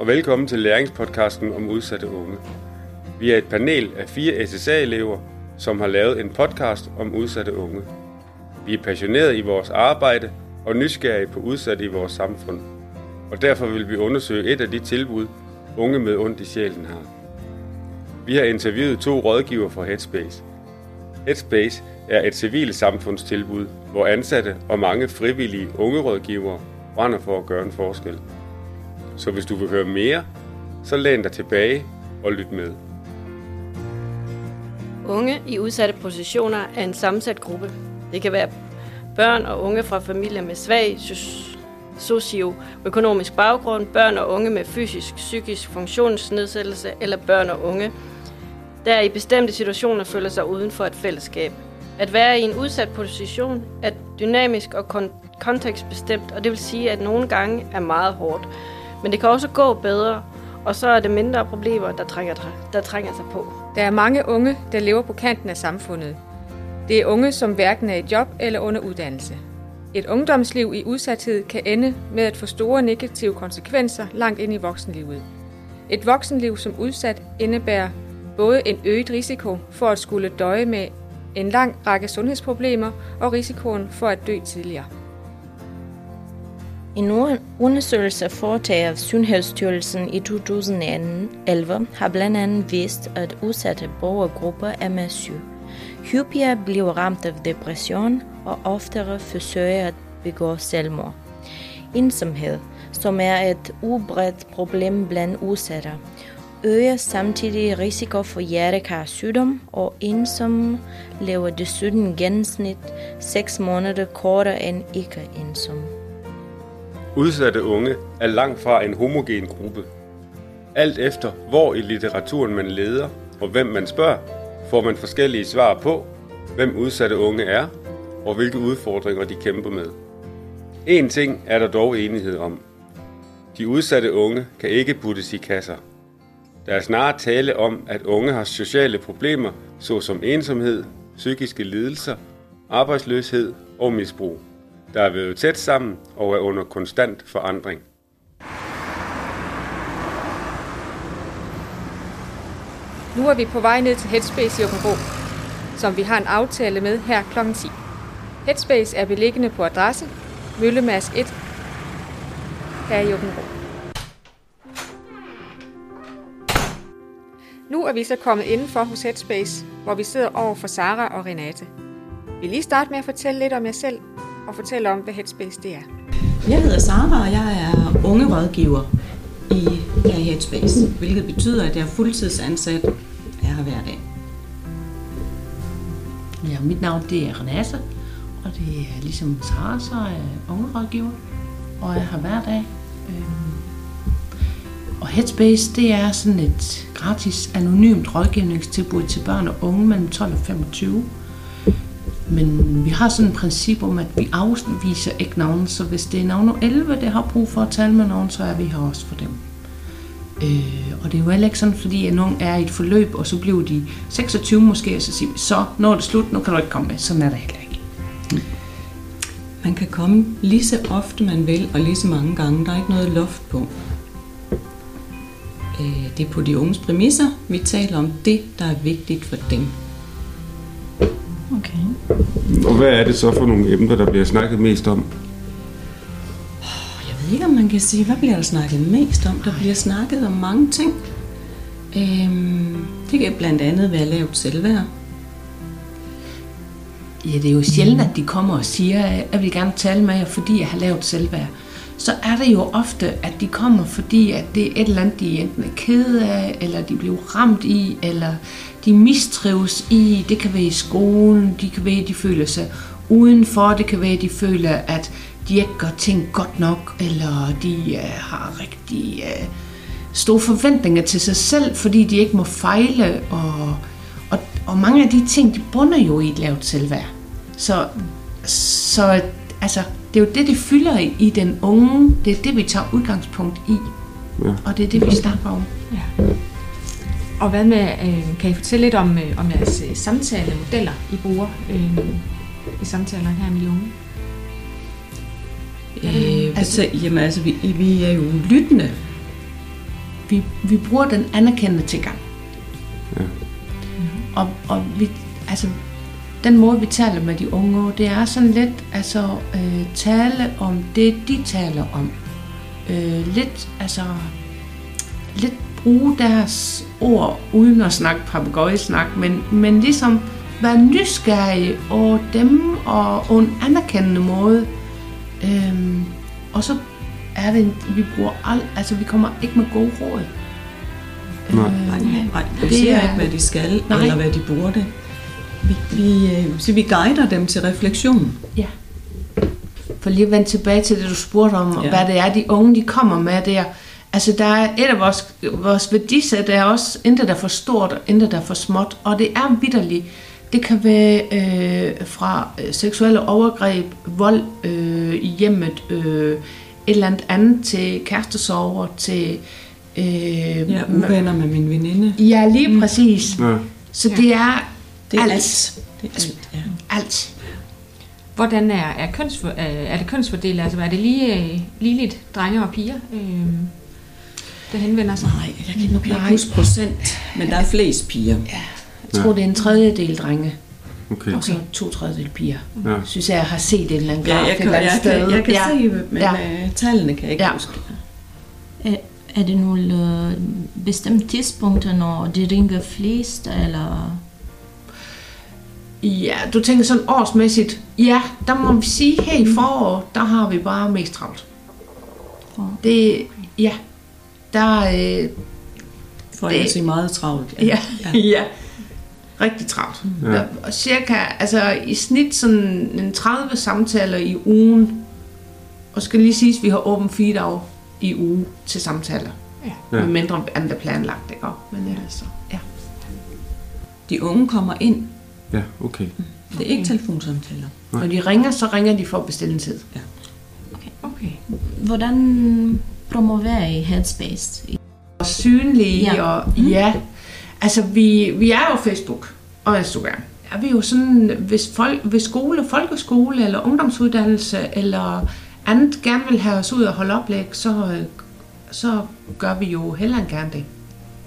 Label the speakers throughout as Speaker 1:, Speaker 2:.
Speaker 1: og velkommen til læringspodcasten om udsatte unge. Vi er et panel af fire SSA-elever, som har lavet en podcast om udsatte unge. Vi er passionerede i vores arbejde og nysgerrige på udsatte i vores samfund. Og derfor vil vi undersøge et af de tilbud, unge med ondt i sjælen har. Vi har interviewet to rådgiver fra Headspace. Headspace er et civilt samfundstilbud, hvor ansatte og mange frivillige unge rådgivere brænder for at gøre en forskel. Så hvis du vil høre mere, så læn dig tilbage og lyt med.
Speaker 2: Unge i udsatte positioner er en sammensat gruppe. Det kan være børn og unge fra familier med svag socioøkonomisk baggrund, børn og unge med fysisk, psykisk funktionsnedsættelse eller børn og unge, der i bestemte situationer føler sig uden for et fællesskab. At være i en udsat position er dynamisk og kontekstbestemt, og det vil sige, at nogle gange er meget hårdt. Men det kan også gå bedre, og så er det mindre problemer, der trænger, der trænger sig på.
Speaker 3: Der er mange unge, der lever på kanten af samfundet. Det er unge, som hverken er i job eller under uddannelse. Et ungdomsliv i udsathed kan ende med at få store negative konsekvenser langt ind i voksenlivet. Et voksenliv som udsat indebærer både en øget risiko for at skulle døje med en lang række sundhedsproblemer og risikoen for at dø tidligere.
Speaker 4: En undersøgelse foretaget af Sundhedsstyrelsen i 2011 har blandt andet vist, at udsatte borgergrupper er med syge. Hyppigere bliver ramt af depression og oftere forsøger at begå selvmord. Ensomhed, som er et ubredt problem blandt udsatte, øger samtidig risiko for hjertekarsygdom, og ensomme lever desuden gennemsnit 6 måneder kortere end ikke ensomme.
Speaker 1: Udsatte unge er langt fra en homogen gruppe. Alt efter, hvor i litteraturen man leder og hvem man spørger, får man forskellige svar på, hvem udsatte unge er og hvilke udfordringer de kæmper med. En ting er der dog enighed om. De udsatte unge kan ikke puttes i kasser. Der er snarere tale om, at unge har sociale problemer, såsom ensomhed, psykiske lidelser, arbejdsløshed og misbrug, der er vævet tæt sammen og er under konstant forandring.
Speaker 3: Nu er vi på vej ned til Headspace i Åben som vi har en aftale med her kl. 10. Headspace er beliggende på adresse Møllemads 1 her i Åben Nu er vi så kommet indenfor hos Headspace, hvor vi sidder over for Sara og Renate. Vi lige starte med at fortælle lidt om jer selv og fortælle om, hvad Headspace det er.
Speaker 5: Jeg hedder Sara, og jeg er unge rådgiver i Headspace, hvilket betyder, at jeg er fuldtidsansat er her hver dag.
Speaker 6: Ja, mit navn det er Renate, og det er ligesom Sara, så er jeg unge rådgiver, og jeg har hver dag. Øhm, og Headspace, det er sådan et gratis, anonymt rådgivningstilbud til børn og unge mellem 12 og 25. Men vi har sådan et princip om, at vi afviser ikke nogen, så hvis det er nogen 11, der har brug for at tale med nogen, så er vi her også for dem. Øh, og det er jo heller ikke sådan, fordi at nogen er i et forløb, og så bliver de 26 måske, og så siger vi, så når det slut, nu kan du ikke komme med. Sådan er det heller ikke.
Speaker 5: Man kan komme lige så ofte man vil, og lige så mange gange. Der er ikke noget loft på. Øh, det er på de unges præmisser. Vi taler om det, der er vigtigt for dem.
Speaker 6: Okay.
Speaker 1: Og hvad er det så for nogle emner, der bliver snakket mest om?
Speaker 5: Jeg ved ikke, om man kan sige, hvad bliver der snakket mest om? Der bliver snakket om mange ting. Øhm, det kan blandt andet være lavt selvværd.
Speaker 6: Ja, det er jo sjældent, at de kommer og siger, at jeg vil gerne tale med jer, fordi jeg har lavet selvværd. Så er det jo ofte, at de kommer, fordi at det er et eller andet, de enten er kede af, eller de bliver ramt i, eller de mistrives i. Det kan være i skolen, de kan være, at de føler sig udenfor, det kan være, at de føler, at de ikke gør ting godt nok, eller de uh, har rigtig uh, store forventninger til sig selv, fordi de ikke må fejle, og, og, og mange af de ting, de bunder jo i et lavt selvværd. Så, så altså, det er jo det, det fylder i, i den unge. Det er det, vi tager udgangspunkt i. Ja. Og det er det, vi snakker om. Ja.
Speaker 3: Og hvad med, øh, kan I fortælle lidt om, øh, om jeres øh, samtalemodeller, I bruger øh, i samtalerne her med de unge?
Speaker 5: Øh, altså, jamen, altså vi, vi er jo lyttende.
Speaker 6: vi, vi bruger den anerkendende tilgang.
Speaker 1: Ja.
Speaker 6: Og, og vi, altså, den måde, vi taler med de unge, det er sådan lidt altså, øh, tale om det, de taler om. Øh, lidt, altså, lidt bruge deres ord, uden at snakke papegøjesnak, men, men ligesom være nysgerrige over dem og på en anerkendende måde. Øhm, og så er det, en, vi bruger al, altså vi kommer ikke med gode råd.
Speaker 1: Nej.
Speaker 5: Nej, nej, vi
Speaker 6: Det
Speaker 5: siger
Speaker 6: er-
Speaker 5: ikke, hvad de skal,
Speaker 6: Nej.
Speaker 5: nej. eller hvad de burde. Vi, vi, øh, så vi guider dem til refleksion.
Speaker 6: Ja. For lige at vende tilbage til det, du spurgte om, ja. Hvad det er, de unge de kommer med der. Altså, der er et af vores, vores værdisæt, der er også intet der er for stort, og intet der er for småt. Og det er vidderligt. Det kan være øh, fra øh, seksuelle overgreb, vold øh, i hjemmet, øh, et eller andet andet til kærestesover, til... Øh,
Speaker 5: Ja, uvenner med min veninde.
Speaker 6: ja, lige præcis.
Speaker 1: Ja.
Speaker 6: Så det er
Speaker 5: Det er
Speaker 6: alt.
Speaker 5: alt. Det er alt, ja.
Speaker 6: alt.
Speaker 3: Hvordan er, er, kønsfor, er, er det kønsfordelt? Altså er det lige øh, ligeligt drenge og piger, øh, der henvender sig?
Speaker 5: Nej, jeg kan nok ikke huske procent, men der er flest piger.
Speaker 6: Jeg tror, det er en tredjedel drenge.
Speaker 1: Okay.
Speaker 6: Og så to tredjedel piger.
Speaker 1: Ja.
Speaker 6: Synes jeg, jeg har set et eller andet
Speaker 5: Ja,
Speaker 6: graf
Speaker 5: jeg
Speaker 6: et
Speaker 5: kan,
Speaker 6: eller
Speaker 5: jeg,
Speaker 6: andet
Speaker 5: kan,
Speaker 6: sted.
Speaker 5: jeg kan
Speaker 6: ja.
Speaker 5: se, men
Speaker 6: Ja.
Speaker 5: ja. tallene kan jeg ikke
Speaker 6: Ja.
Speaker 5: ja. huske.
Speaker 4: Er, er det nogle øh, bestemte tidspunkter, når de ringer flest, eller...
Speaker 6: ja, du tænker sådan årsmæssigt. Ja, der må vi sige, her i forår, der har vi bare mest travlt. Det, ja, der er, øh,
Speaker 5: For ikke at sige meget travlt.
Speaker 6: ja, ja. ja, rigtig travlt.
Speaker 1: Ja.
Speaker 6: Ja. Og cirka, altså i snit sådan en 30 samtaler i ugen. Og skal lige siges, at vi har åbent fire dage i uge til samtaler.
Speaker 3: Ja.
Speaker 6: Med mindre andet er planlagt, ikke? Men ja, altså, ja.
Speaker 5: De unge kommer ind.
Speaker 1: Ja, okay.
Speaker 5: Det er ikke telefonsamtaler.
Speaker 6: Når de ringer, så ringer de for at bestille en tid.
Speaker 3: Okay.
Speaker 4: Hvordan promoverer I Headspace?
Speaker 6: Og synlige,
Speaker 4: Ja.
Speaker 6: ja. og ja. Altså, vi, vi er jo Facebook og Instagram. Er vi jo sådan, hvis, folk, hvis skole, folkeskole eller ungdomsuddannelse eller andet gerne vil have os ud og holde oplæg, så, så gør vi jo hellere end gerne det.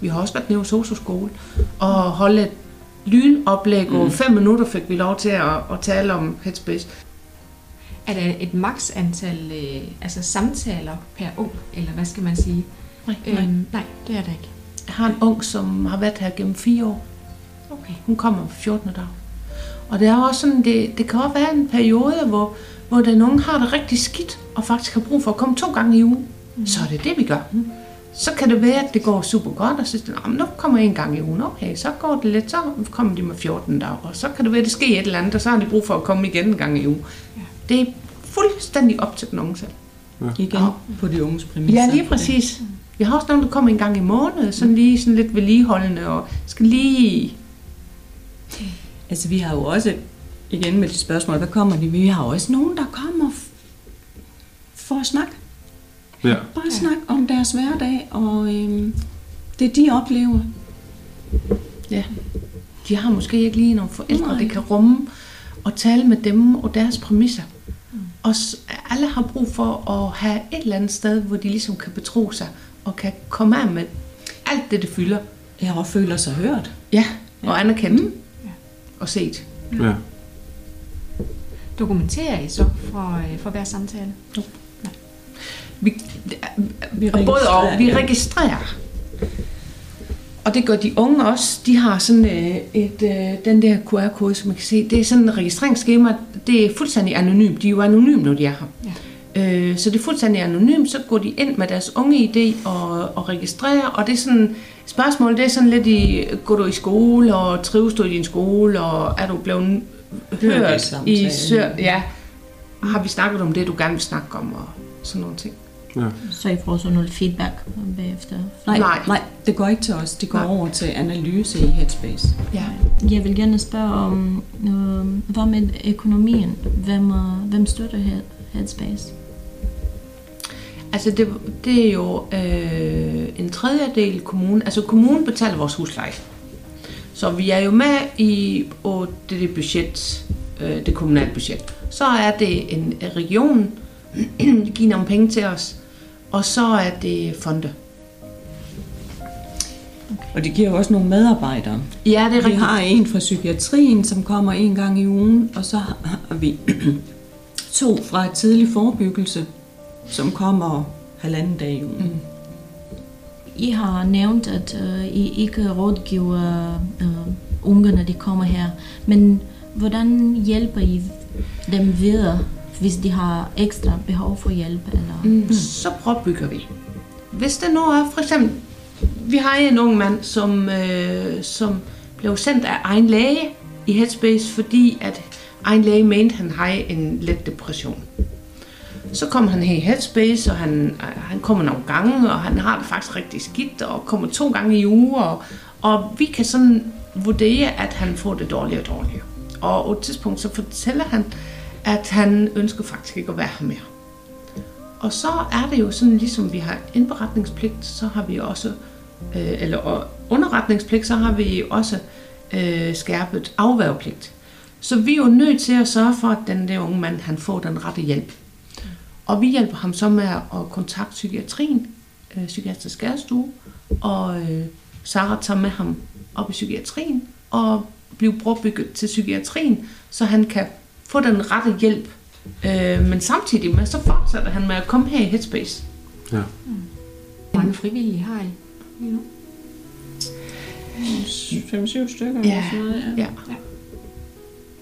Speaker 6: Vi har også været nede hos skole og holde et lynoplæg, og fem minutter fik vi lov til at, at tale om Headspace.
Speaker 3: Er der et maks antal øh, altså samtaler per ung, eller hvad skal man sige?
Speaker 6: Nej,
Speaker 3: Øhm, nej, det er der ikke.
Speaker 6: Jeg har en ung, som har været her gennem fire år.
Speaker 3: Okay.
Speaker 6: Hun kommer om 14 dag. Og det er også sådan, det, det kan også være en periode, hvor, hvor der nogen har det rigtig skidt, og faktisk har brug for at komme to gange i ugen. Mm. Så er det det, vi gør. Mm. Så kan det være, at det går super godt, og så siger de, "Nå, nu kommer jeg en gang i ugen. Okay, så går det lidt, så kommer de med 14 dage. Og så kan det være, at det sker et eller andet, og så har de brug for at komme igen en gang i ugen. Ja. Det er fuldstændig op til den unge selv.
Speaker 5: Igen
Speaker 6: Ja.
Speaker 5: på de unges præmisser.
Speaker 6: Ja, lige præcis. Vi har også nogen, der kommer en gang i måneden, sådan lige sådan lidt vedligeholdende, og skal lige...
Speaker 5: Altså, vi har jo også, igen med de spørgsmål, hvad kommer de? Vi har jo også nogen, der kommer for at snakke.
Speaker 1: Ja.
Speaker 5: Bare ja. snakke om deres hverdag, og øhm, det de oplever.
Speaker 6: Ja. De har måske ikke lige nogle forældre,
Speaker 5: Nej.
Speaker 6: der kan rumme og tale med dem og deres præmisser. Og s- alle har brug for at have et eller andet sted, hvor de ligesom kan betro sig og kan komme af med alt det, det fylder.
Speaker 5: Jeg har føler sig hørt.
Speaker 6: Ja, og anerkendt. Og set.
Speaker 1: Ja.
Speaker 3: Dokumenterer I så for, øh, for hver samtale?
Speaker 6: Vi,
Speaker 5: Vi
Speaker 6: både og, vi registrerer. Og det gør de unge også. De har sådan øh, et, øh, den der QR-kode, som man kan se. Det er sådan et registreringsskema. Det er fuldstændig anonymt. De er jo anonyme, når de er her. Ja. Øh, så det er fuldstændig anonymt. Så går de ind med deres unge idé og, og registrerer. Og det er sådan, spørgsmål, det er sådan lidt i, går du i skole, og trives du i din skole, og er du blevet hørt i sør, ja. Har vi snakket om det, du gerne vil snakke om, og sådan nogle ting.
Speaker 1: Ja.
Speaker 4: Så I får så noget feedback bagefter?
Speaker 5: Nej,
Speaker 6: Nej.
Speaker 5: nej, nej, det går ikke til os. Det går
Speaker 6: Nej.
Speaker 5: over til analyse i Headspace.
Speaker 6: Ja.
Speaker 4: Jeg vil gerne spørge om, øh, hvad med økonomien? Hvem, øh, hvem støtter Head- Headspace?
Speaker 6: Altså det, det er jo øh, en tredjedel kommunen. Altså kommunen betaler vores husleje. Så vi er jo med i og det, det budget, øh, det kommunale budget. Så er det en region, der giver nogle penge til os. Og så er det fonde.
Speaker 5: Okay. Og de giver jo også nogle medarbejdere.
Speaker 6: Ja, det er
Speaker 5: Vi
Speaker 6: rigtigt.
Speaker 5: har en fra psykiatrien, som kommer en gang i ugen, og så har vi to fra et tidlig forebyggelse, som kommer halvanden dag i ugen. Mm.
Speaker 4: I har nævnt, at øh, I ikke rådgiver øh, unge, når de kommer her. Men hvordan hjælper I dem videre, hvis de har ekstra behov for hjælp? Eller?
Speaker 6: Mm. Så påbygger vi. Hvis der nu er, for eksempel, vi har en ung mand, som, øh, som blev sendt af egen læge i Headspace, fordi at egen læge mente, at han havde en let depression. Så kom han her i Headspace, og han, han kommer nogle gange, og han har det faktisk rigtig skidt, og kommer to gange i uge, og, og vi kan sådan vurdere, at han får det dårligere og dårligere. Og på et tidspunkt så fortæller han, at han ønsker faktisk ikke at være her mere. Og så er det jo sådan, ligesom vi har indberetningspligt, så har vi også, øh, eller underretningspligt, så har vi også øh, skærpet afværgepligt. Så vi er jo nødt til at sørge for, at den der unge mand, han får den rette hjælp. Og vi hjælper ham så med at kontakte psykiatrien, øh, psykiatrisk skadestue, og øh, Sara tager med ham op i psykiatrien og bliver brobygget til psykiatrien, så han kan få den rette hjælp. Øh, men samtidig med, så fortsætter han med at komme her i Headspace.
Speaker 1: Ja.
Speaker 3: Hvor mange frivillige har I lige nu?
Speaker 5: 5-7 stykker
Speaker 6: Ja. ja.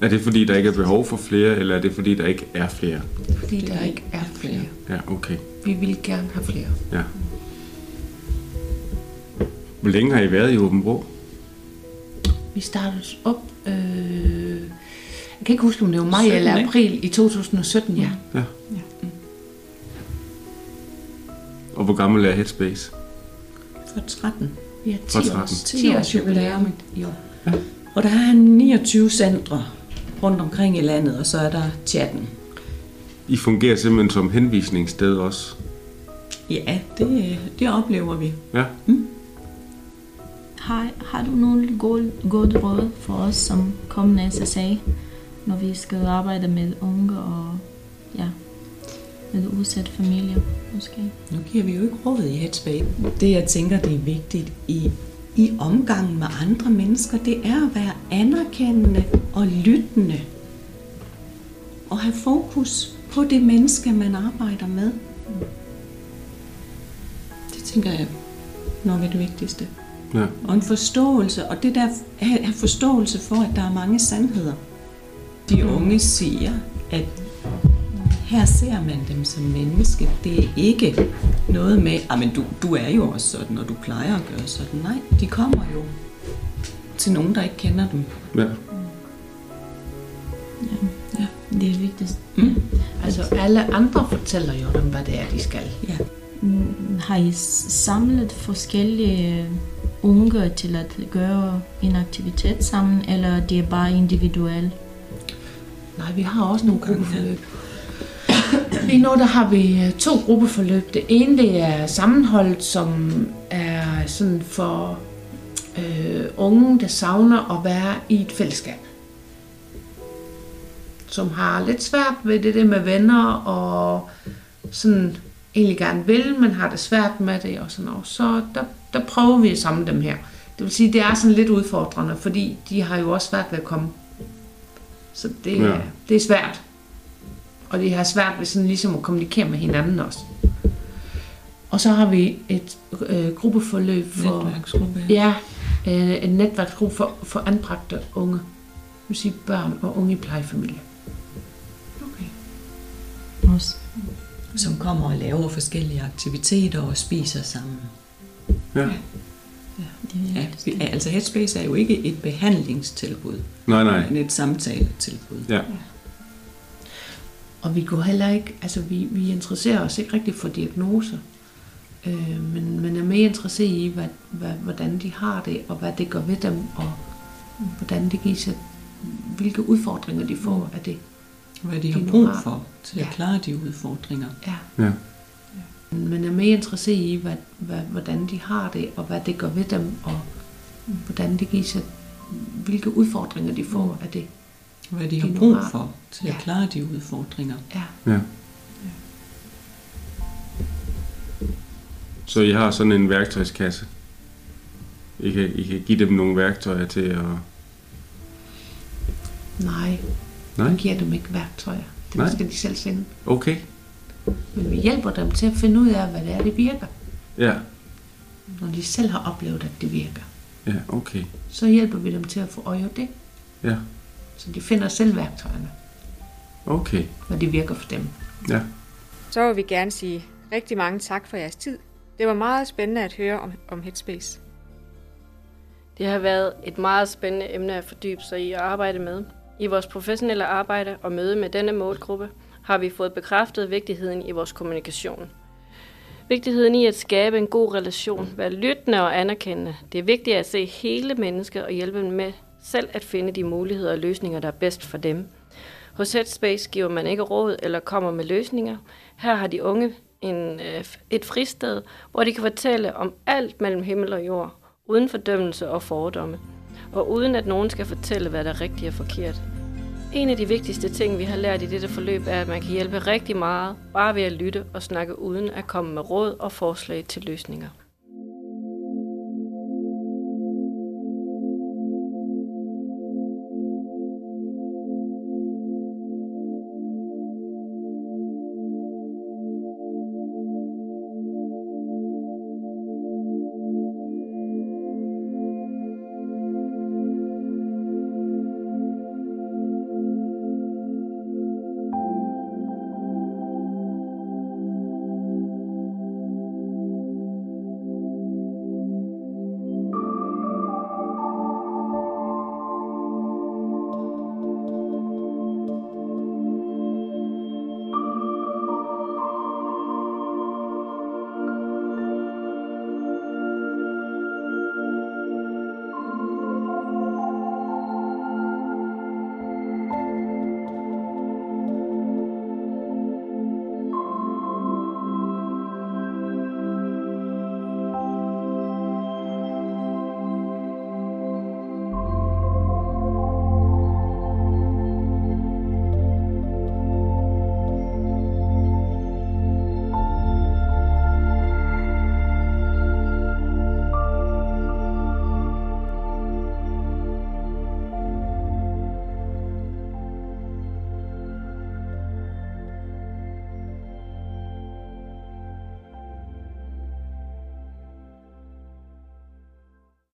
Speaker 1: Er det fordi, der ikke er behov for flere, eller er det fordi, der ikke er flere?
Speaker 6: Fordi der ikke er flere.
Speaker 1: Ja, okay.
Speaker 6: Vi vil gerne have flere.
Speaker 1: Ja. Hvor længe har I været i Åben Rå?
Speaker 6: Vi startede op, kan ikke huske, om det var maj
Speaker 5: 17,
Speaker 6: eller
Speaker 5: ikke?
Speaker 6: april i 2017, ja.
Speaker 1: Ja. Og hvor gammel er Headspace?
Speaker 5: For 13.
Speaker 6: Vi har
Speaker 1: For
Speaker 6: 10
Speaker 1: 13.
Speaker 6: års, 10 års jubilæum i år.
Speaker 5: Og der er 29 centre rundt omkring i landet, og så er der chatten.
Speaker 1: I fungerer simpelthen som henvisningssted også.
Speaker 5: Ja, det, det oplever vi.
Speaker 1: Ja.
Speaker 4: Har, har du nogle gode, gode råd for os som kommende SSA, når vi skal arbejde med unge og ja, med udsatte familier måske?
Speaker 5: Nu giver vi jo ikke råd i Headspace. Det, jeg tænker, det er vigtigt i, i omgangen med andre mennesker, det er at være anerkendende og lyttende. Og have fokus på det menneske, man arbejder med. Det tænker jeg nok er det vigtigste.
Speaker 1: Ja.
Speaker 5: Og en forståelse, og det der have have forståelse for, at der er mange sandheder. De unge siger, at her ser man dem som menneske. Det er ikke noget med, at men du, du er jo også sådan, og du plejer at gøre sådan. Nej, de kommer jo til nogen, der ikke kender dem.
Speaker 1: ja.
Speaker 5: Ja.
Speaker 4: Det er vigtigst.
Speaker 5: Mm.
Speaker 6: Altså alle andre fortæller jo dem, hvad det er, de skal.
Speaker 5: Ja.
Speaker 4: Mm, Har I samlet forskellige unge til at gøre en aktivitet sammen, eller det er bare individuelt?
Speaker 6: Nej, vi har også nogle gruppeforløb. Lige nu der har vi øh, to gruppeforløb. Det ene det er sammenholdt, som er sådan for øh, unge, der savner at være i et fællesskab. Som har lidt svært ved det der med venner, og sådan egentlig gerne vil, men har det svært med det og sådan noget. Så der, der prøver vi at samle dem her. Det vil sige, det er sådan lidt udfordrende, fordi de har jo også svært ved at komme. Så det,
Speaker 1: Ja.
Speaker 6: ja. det er svært. Og det har svært ved sådan ligesom at kommunikere med hinanden også. Og så har vi et øh, gruppeforløb for...
Speaker 5: Netværksgruppe.
Speaker 6: Ja, øh, en netværksgruppe for, for anbragte unge. Det vil sige børn og unge i plejefamilie.
Speaker 5: Okay.
Speaker 4: Også.
Speaker 5: Som kommer og laver forskellige aktiviteter og spiser sammen.
Speaker 1: ja.
Speaker 4: Det
Speaker 5: Ja, vi, altså Headspace er jo ikke et behandlingstilbud,
Speaker 1: Nej, nej.
Speaker 5: men et samtaletilbud.
Speaker 1: Ja.
Speaker 6: Og vi går heller ikke, altså vi, vi interesserer os ikke rigtig for diagnoser, øh, men, men er mere interesseret i, hvad, hvad, hvordan de har det, og hvad det gør ved dem, og hvordan det giver sig, hvilke udfordringer de får af det.
Speaker 5: Hvad de
Speaker 6: De
Speaker 5: har brug
Speaker 6: har.
Speaker 5: for til at
Speaker 6: Ja.
Speaker 5: klare de udfordringer.
Speaker 6: Ja.
Speaker 1: Ja.
Speaker 6: Men er mere interesseret i, hvad, hvad, hvordan de har det, og hvad det gør ved dem, og hvordan det giver sig, hvilke udfordringer de får af det.
Speaker 5: Hvad de
Speaker 6: De
Speaker 5: har brug
Speaker 6: har.
Speaker 5: for til
Speaker 6: Ja.
Speaker 5: at klare de udfordringer.
Speaker 6: Ja.
Speaker 1: ja. Så I har sådan en værktøjskasse? I kan, I kan give dem nogle værktøjer til at...
Speaker 6: Nej,
Speaker 1: Nej?
Speaker 6: vi giver dem ikke værktøjer. Det
Speaker 1: Nej.
Speaker 6: skal de selv finde.
Speaker 1: Okay.
Speaker 6: Men vi hjælper dem til at finde ud af, hvad det er, det virker.
Speaker 1: Ja.
Speaker 6: Når de selv har oplevet, at det virker.
Speaker 1: Ja, okay.
Speaker 6: Så hjælper vi dem til at få øje af det.
Speaker 1: Ja.
Speaker 6: Så de finder selv værktøjerne,
Speaker 1: Okay.
Speaker 6: når det virker for dem.
Speaker 1: Ja.
Speaker 3: Så vil vi gerne sige rigtig mange tak for jeres tid. Det var meget spændende at høre om, om Headspace.
Speaker 2: Det har været et meget spændende emne at fordybe sig i og arbejde med. I vores professionelle arbejde og møde med denne målgruppe har vi fået bekræftet vigtigheden i vores kommunikation. Vigtigheden i at skabe en god relation, være lyttende og anerkendende. Det er vigtigt at se hele mennesket og hjælpe dem med selv at finde de muligheder og løsninger, der er bedst for dem. Hos Headspace giver man ikke råd eller kommer med løsninger. Her har de unge en, øh, et fristed, hvor de kan fortælle om alt mellem himmel og jord, uden fordømmelse og fordomme, og uden at nogen skal fortælle, hvad der er rigtigt og forkert. En af de vigtigste ting, vi har lært i dette forløb, er, at man kan hjælpe rigtig meget, bare ved at lytte og snakke uden at komme med råd og forslag til løsninger.